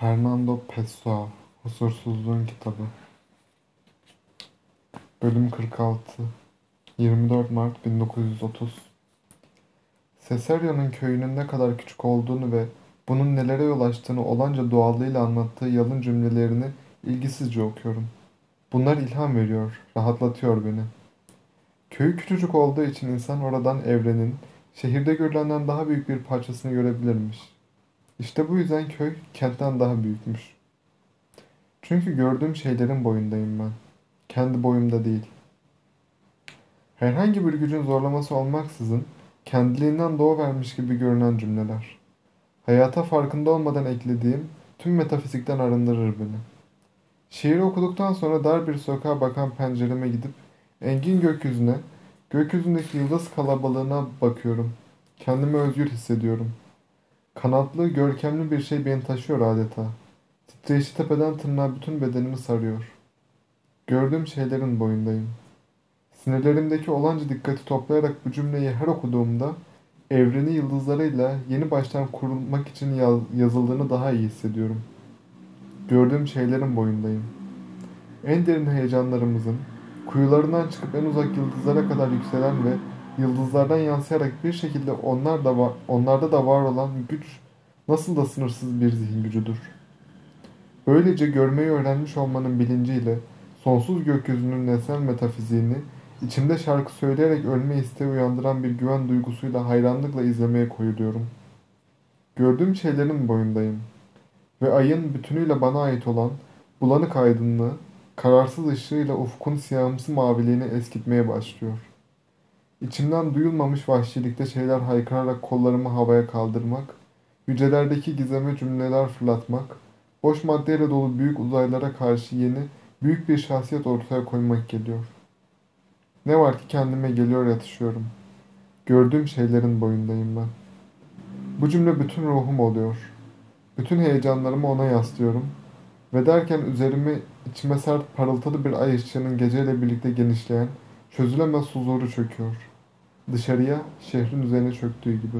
Fernando Pessoa, Huzursuzluğun Kitabı Bölüm 46 24 Mart 1930 Cesareo'nun köyünün ne kadar küçük olduğunu ve bunun nelere yol açtığını olanca doğallığıyla anlattığı yalın cümlelerini ilgisizce okuyorum. Bunlar ilham veriyor, rahatlatıyor beni. Köyü küçücük olduğu için insan oradan evrenin, şehirde görülenden daha büyük bir parçasını görebilirmiş. İşte bu yüzden köy kentten daha büyükmüş. Çünkü gördüğüm şeylerin boyundayım ben. Kendi boyumda değil. Herhangi bir gücün zorlaması olmaksızın kendiliğinden doğuvermiş gibi görünen cümleler. Hayata farkında olmadan eklediğim tüm metafizikten arındırır beni. Şiiri okuduktan sonra dar bir sokağa bakan pencereme gidip engin gökyüzüne, gökyüzündeki yıldız kalabalığına bakıyorum. Kendimi özgür hissediyorum.'' Kanatlı, görkemli bir şey beni taşıyor adeta. Titreyişi tepeden tırnağa bütün bedenimi sarıyor. Gördüğüm şeylerin boyundayım. Sinirlerimdeki olanca dikkati toplayarak bu cümleyi her okuduğumda evreni yıldızlarıyla yeni baştan kurulmak için yazıldığını daha iyi hissediyorum. Gördüğüm şeylerin boyundayım. En derin heyecanlarımızın, kuyularından çıkıp en uzak yıldızlara kadar yükselen ve yıldızlardan yansıyarak bir şekilde onlar da var, onlarda da var olan güç nasıl da sınırsız bir zihin gücüdür. Böylece görmeyi öğrenmiş olmanın bilinciyle sonsuz gökyüzünün nesnel metafiziğini içimde şarkı söyleyerek ölme isteği uyandıran bir güven duygusuyla hayranlıkla izlemeye koyuluyorum. Gördüğüm şeylerin boyundayım ve ayın bütünüyle bana ait olan bulanık aydınlığı kararsız ışığıyla ufkun siyahımsı maviliğini eskitmeye başlıyor. İçimden duyulmamış vahşilikte şeyler haykırarak kollarımı havaya kaldırmak, yücelerdeki gizeme cümleler fırlatmak, boş maddeyle dolu büyük uzaylara karşı yeni, büyük bir şahsiyet ortaya koymak geliyor. Ne var ki kendime geliyor yatışıyorum. Gördüğüm şeylerin boyundayım ben. Bu cümle bütün ruhum oluyor. Bütün heyecanlarımı ona yaslıyorum. Ve derken üzerime içime sert parıltılı bir ay ışığının geceyle birlikte genişleyen, çözülemez huzuru çöküyor. Dışarıya şehrin üzerine çöktüğü gibi.